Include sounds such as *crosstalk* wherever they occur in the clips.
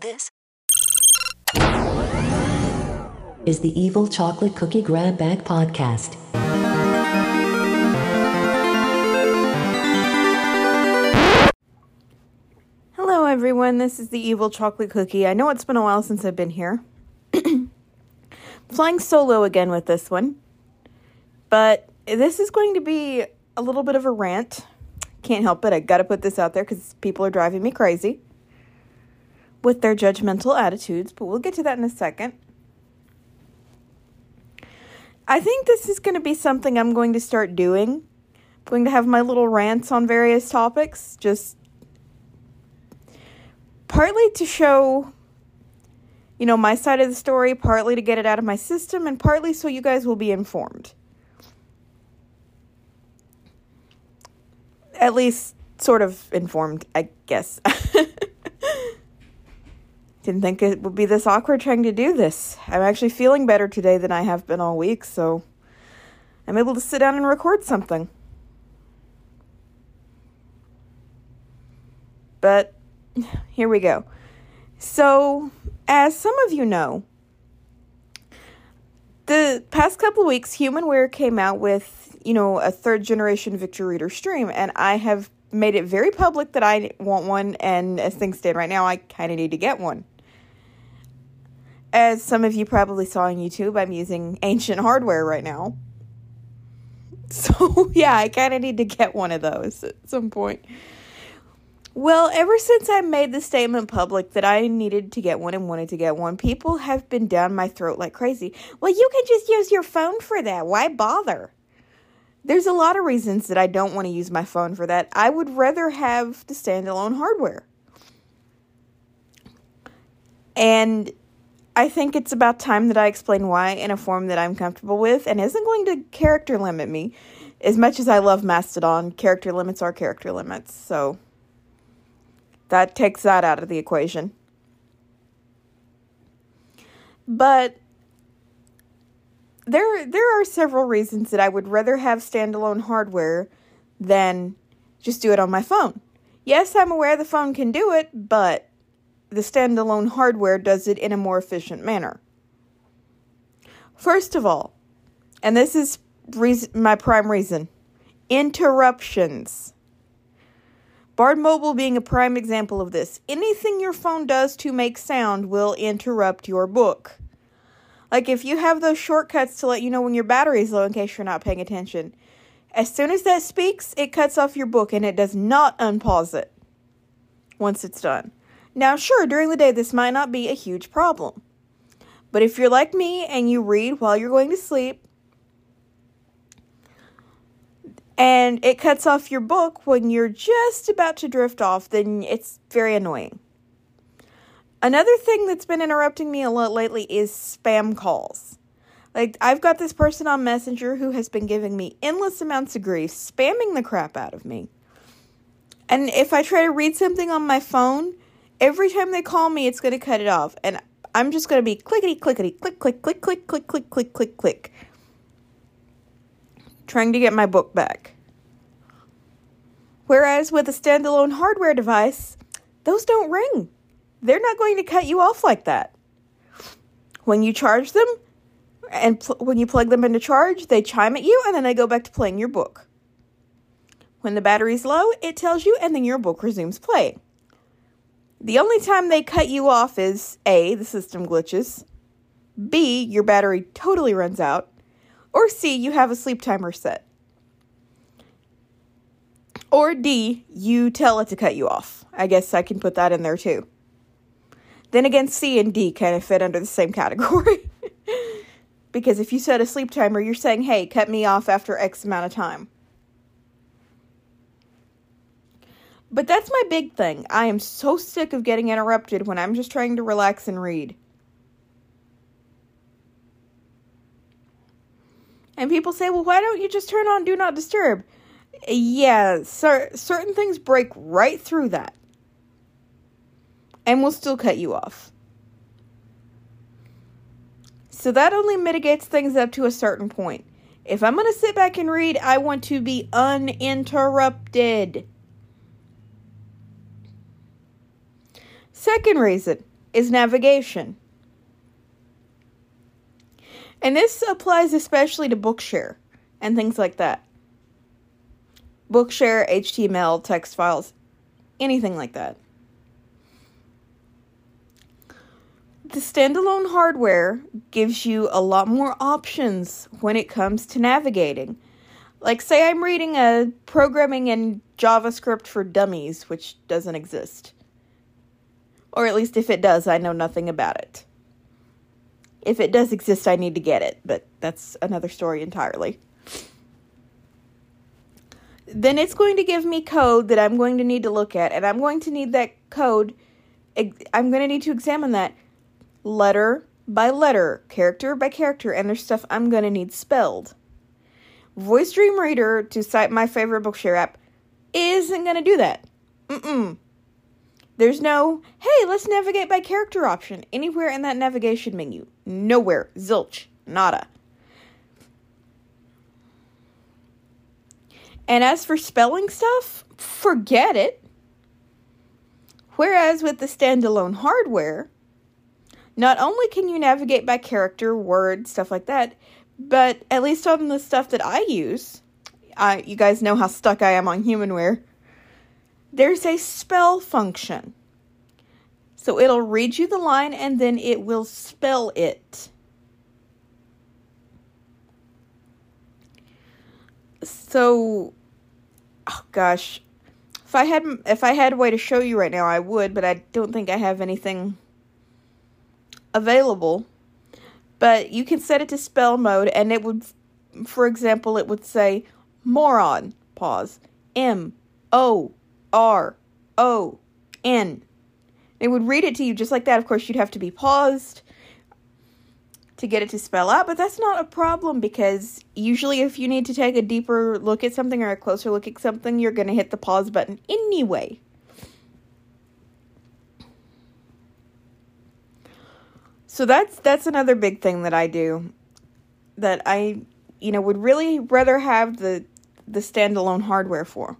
This is the Evil Chocolate Cookie Grab Bag Podcast. Hello, everyone. This is the Evil Chocolate Cookie. I know it's been a while since I've been here. *coughs* Flying solo again with this one. But this is going to be a little bit of a rant. Can't help it. I gotta put this out there because people are driving me crazy with their judgmental attitudes, but we'll get to that in a second. I think this is going to be something I'm going to start doing. I'm going to have my little rants on various topics, just partly to show you know my side of the story, partly to get it out of my system, and partly so you guys will be informed. At least sort of informed, I guess. *laughs* Didn't think it would be this awkward trying to do this. I'm actually feeling better today than I have been all week, so I'm able to sit down and record something. But here we go. So, as some of you know, the past couple of weeks, Humanware came out with, you know, a third generation Victor Reader stream, and I have made it very public that I want one, and as things stand right now, I kind of need to get one. As some of you probably saw on YouTube, I'm using ancient hardware right now. *laughs* So, yeah, I kind of need to get one of those at some point. Well, ever since I made the statement public that I needed to get one and wanted to get one, people have been down my throat like crazy. Well, you can just use your phone for that. Why bother? There's a lot of reasons that I don't want to use my phone for that. I would rather have the standalone hardware. And I think it's about time that I explain why in a form that I'm comfortable with and isn't going to character limit me. As much as I love Mastodon, character limits are character limits, so that takes that out of the equation. But there there are several reasons that I would rather have standalone hardware than just do it on my phone. Yes, I'm aware the phone can do it, but the standalone hardware does it in a more efficient manner. First of all, and this is reason, my prime reason interruptions. Bard Mobile being a prime example of this. Anything your phone does to make sound will interrupt your book. Like if you have those shortcuts to let you know when your battery's low in case you're not paying attention. As soon as that speaks, it cuts off your book and it does not unpause it once it's done. Now, sure, during the day, this might not be a huge problem. But if you're like me and you read while you're going to sleep, and it cuts off your book when you're just about to drift off, then it's very annoying. Another thing that's been interrupting me a lot lately is spam calls. Like, I've got this person on Messenger who has been giving me endless amounts of grief, spamming the crap out of me. And if I try to read something on my phone, every time they call me, it's going to cut it off. And I'm just going to be clickety, clickety, click, click, click, click, click, click, click, click, click. Trying to get my book back. Whereas with a standalone hardware device, those don't ring. They're not going to cut you off like that. When you charge them, and pl- when you plug them into charge, they chime at you and then they go back to playing your book. When the battery's low, it tells you and then your book resumes playing. The only time they cut you off is A, the system glitches, B, your battery totally runs out, or C, you have a sleep timer set. Or D, you tell it to cut you off. I guess I can put that in there too. Then again, C and D kind of fit under the same *laughs* category. because if you set a sleep timer, you're saying, hey, cut me off after X amount of time. But that's my big thing. I am so sick of getting interrupted when I'm just trying to relax and read. And people say, well, why don't you just turn on Do Not Disturb? Yeah, cer- certain things break right through that. And will still cut you off. So that only mitigates things up to a certain point. If I'm going to sit back and read, I want to be uninterrupted. Second reason is navigation. And this applies especially to Bookshare and things like that. Bookshare, HTML, text files, anything like that. The standalone hardware gives you a lot more options when it comes to navigating. Like, say I'm reading a programming in JavaScript for dummies, which doesn't exist. Or at least if it does, I know nothing about it. If it does exist, I need to get it, but that's another story entirely. Then it's going to give me code that I'm going to need to look at, and I'm going to need that code. I'm going to need to examine that letter by letter, character by character, and there's stuff I'm going to need spelled. Voice Dream Reader, to cite my favorite Bookshare app, isn't going to do that. Mm-mm. There's no, hey, let's navigate by character option anywhere in that navigation menu. Nowhere. Zilch. Nada. And as for spelling stuff, forget it. Whereas with the standalone hardware, not only can you navigate by character, word, stuff like that, but at least on the stuff that I use, I, you guys know how stuck I am on Humanware, there's a spell function. So it'll read you the line and then it will spell it. So oh gosh, if I had if I had a way to show you right now, I would, but I don't think I have anything available. But you can set it to spell mode, and it would, for example, it would say moron. Pause. M O R O N. They would read it to you just like that. Of course, you'd have to be paused to get it to spell out, but that's not a problem because usually if you need to take a deeper look at something or a closer look at something, you're going to hit the pause button anyway. So that's that's another big thing that I do that I you know would really rather have the the standalone hardware for.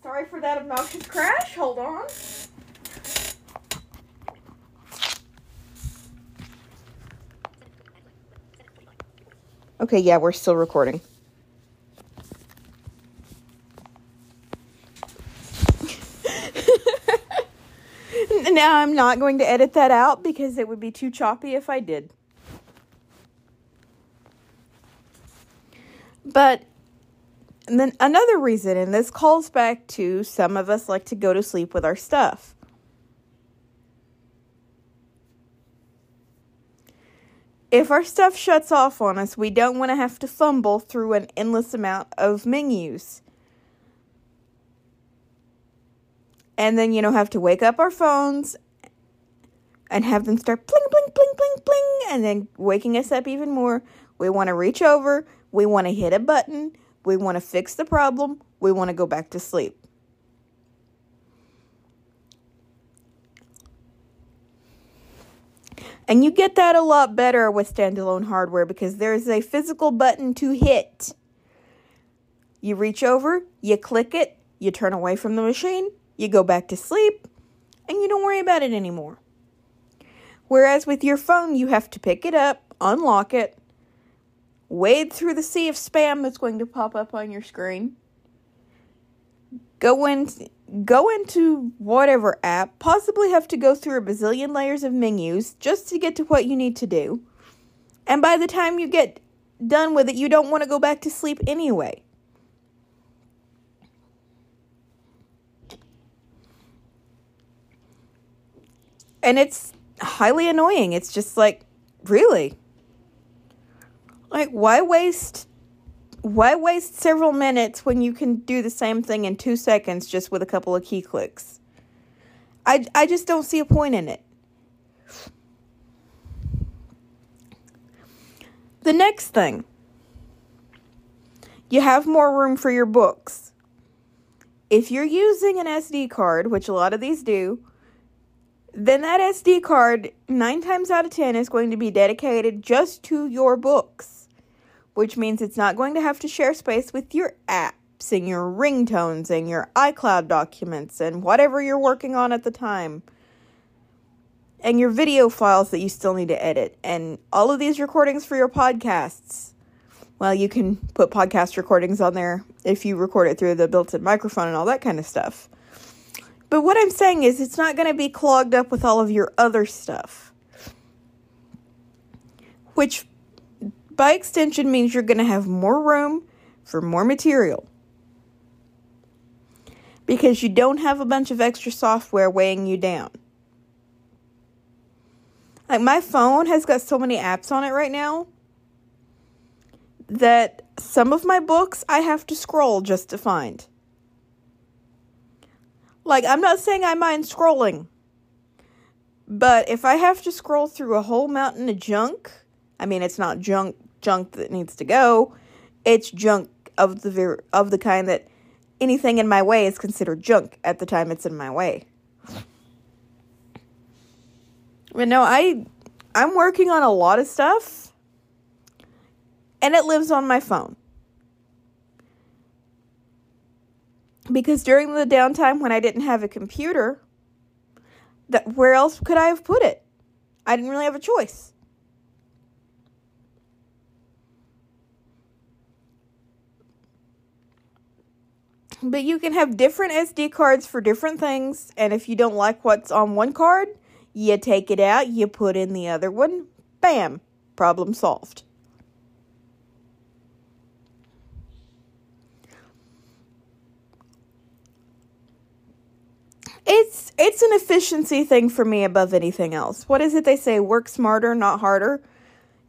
Sorry for that obnoxious crash. Hold on. Okay, yeah, we're still recording. *laughs* now I'm not going to edit that out because it would be too choppy if I did. But then another reason, and this calls back to some of us like to go to sleep with our stuff. If our stuff shuts off on us, we don't want to have to fumble through an endless amount of menus. And then, you know, have to wake up our phones and have them start bling, bling, bling, bling, bling, and then waking us up even more. We want to reach over, we want to hit a button, we want to fix the problem, we want to go back to sleep. And you get that a lot better with standalone hardware because there's a physical button to hit. You reach over, you click it, you turn away from the machine, you go back to sleep, and you don't worry about it anymore. Whereas with your phone, you have to pick it up, unlock it, wade through the sea of spam that's going to pop up on your screen, go in go into whatever app, possibly have to go through a bazillion layers of menus just to get to what you need to do. And by the time you get done with it, you don't want to go back to sleep anyway. And it's highly annoying. It's just like, really? Like, why waste why waste several minutes when you can do the same thing in two seconds just with a couple of key clicks? I, I just don't see a point in it. The next thing you have more room for your books. If you're using an SD card, which a lot of these do, then that SD card, nine times out of ten, is going to be dedicated just to your books which means it's not going to have to share space with your apps. and your ringtones and your iCloud documents and whatever you're working on at the time. And your video files that you still need to edit. And all of these recordings for your podcasts. Well, you can put podcast recordings on there if you record it through the built in microphone and all that kind of stuff. But what I'm saying is, it's not going to be clogged up with all of your other stuff. Which, by extension, means you're going to have more room for more material. Because you don't have a bunch of extra software weighing you down. Like, my phone has got so many apps on it right now that some of my books I have to scroll just to find. Like, I'm not saying I mind scrolling, but if I have to scroll through a whole mountain of junk, I mean, it's not junk junk that needs to go. It's junk of the ver- of the kind that anything in my way is considered junk at the time it's in my way. But no, I I'm working on a lot of stuff and it lives on my phone. Because during the downtime when I didn't have a computer, that where else could I have put it? I didn't really have a choice. But you can have different SD cards for different things, and if you don't like what's on one card, you take it out, you put in the other one, bam, problem solved. It's it's an efficiency thing for me above anything else. What is it they say? Work smarter, not harder.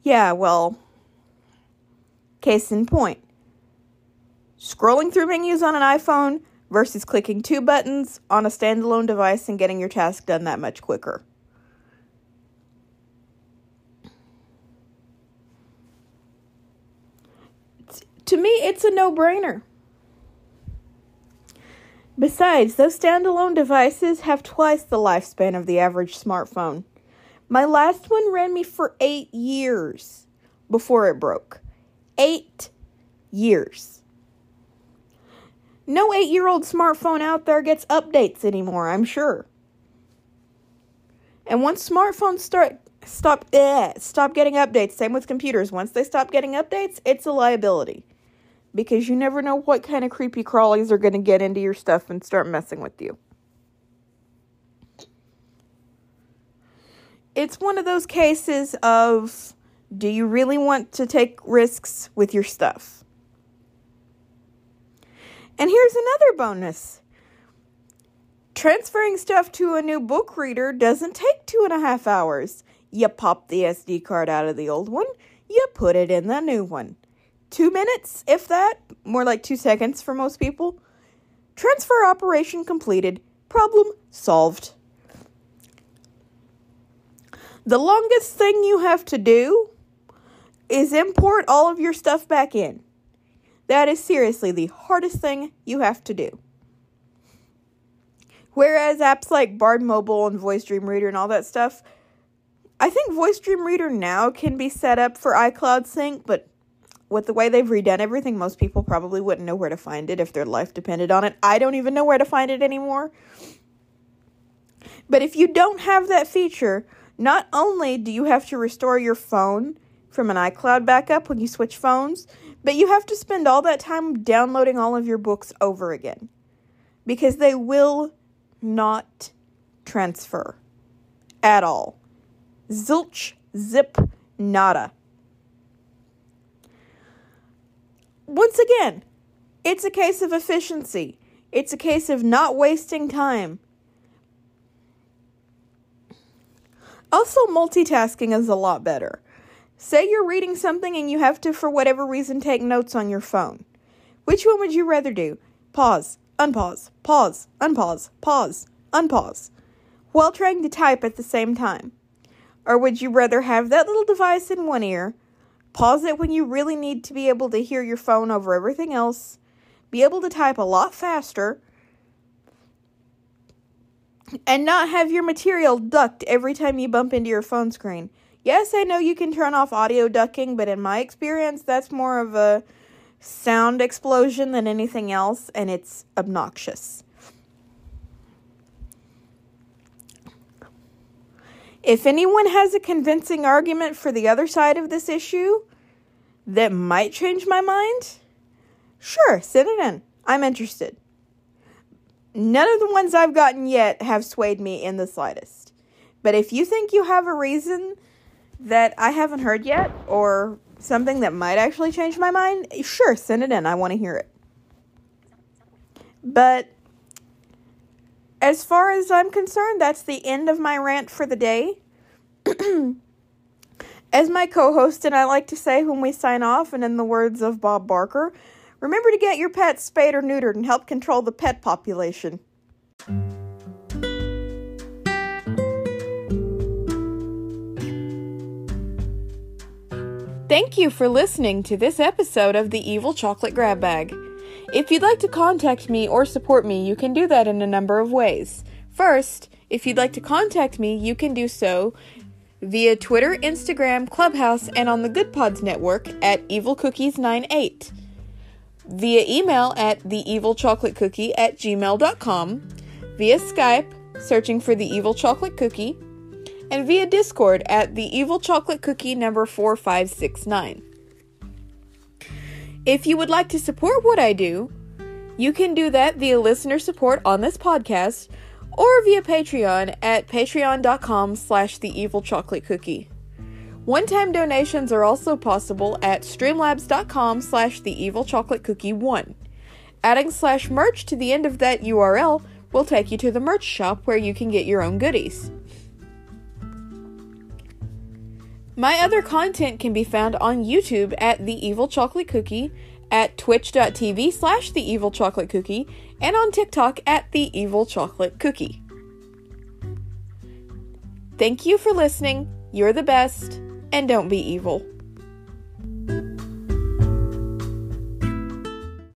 Yeah, well, case in point. Scrolling through menus on an iPhone versus clicking two buttons on a standalone device and getting your task done that much quicker. To me, it's a no brainer. Besides, those standalone devices have twice the lifespan of the average smartphone. My last one ran me for eight years before it broke. Eight years. No eight year old smartphone out there gets updates anymore, I'm sure. And once smartphones start stop eh, stop getting updates, same with computers. Once they stop getting updates, it's a liability because you never know what kind of creepy crawlies are going to get into your stuff and start messing with you. It's one of those cases of do you really want to take risks with your stuff? And here's another bonus transferring stuff to a new book reader doesn't take two and a half hours. You pop the SD card out of the old one, you put it in the new one two minutes, if that, more like two seconds for most people. Transfer operation completed. Problem solved. The longest thing you have to do is import all of your stuff back in. That is seriously the hardest thing you have to do. Whereas apps like Bard Mobile and Voice Dream Reader and all that stuff, I think Voice Dream Reader now can be set up for iCloud Sync, but with the way they've redone everything, most people probably wouldn't know where to find it if their life depended on it. I don't even know where to find it anymore. But if you don't have that feature, not only do you have to restore your phone from an iCloud backup when you switch phones, but you have to spend all that time downloading all of your books over again because they will not transfer at all. Zilch, zip, nada. once again, it's a case of efficiency. It's a case of not wasting time. Also, multitasking is a lot better. Say you're reading something and you have to, for whatever reason, take notes on your phone. Which one would you rather do? Pause, unpause, pause, unpause, pause, unpause, while trying to type at the same time? Or would you rather have that little device in one ear Pause it when you really need to be able to hear your phone over everything else. Be able to type a lot faster. And not have your material ducked every time you bump into your phone screen. Yes, I know you can turn off audio ducking, but in my experience, that's more of a sound explosion than anything else, and it's obnoxious. If anyone has a convincing argument for the other side of this issue that might change my mind, sure, send it in. I'm interested. None of the ones I've gotten yet have swayed me in the slightest. But if you think you have a reason that I haven't heard yet, or something that might actually change my mind, sure, send it in. I want to hear it. But as far as I'm concerned, that's the end of my rant for the day. *clears throat* as my co host and I like to say when we sign off, and in the words of Bob Barker, remember to get your pet spayed or neutered and help control the pet population. Thank you for listening to this episode of the Evil Chocolate Grab Bag. If you'd like to contact me or support me, you can do that in a number of ways. First, if you'd like to contact me, you can do so via Twitter, Instagram, Clubhouse, and on the Good Pods network at evilcookies98, via email at theevilchocolatecookie at gmail.com, via Skype, searching for the Evil Chocolate Cookie, and via Discord at the Evil Chocolate Cookie number 4569. If you would like to support what I do, you can do that via listener support on this podcast or via Patreon at patreon.com slash the evil chocolate cookie. One-time donations are also possible at streamlabs.com slash the evil chocolate cookie 1. Adding slash merch to the end of that URL will take you to the merch shop where you can get your own goodies. My other content can be found on YouTube at The Evil Chocolate Cookie, at twitch.tv slash The Evil Chocolate Cookie, and on TikTok at The Evil Chocolate Cookie. Thank you for listening. You're the best, and don't be evil.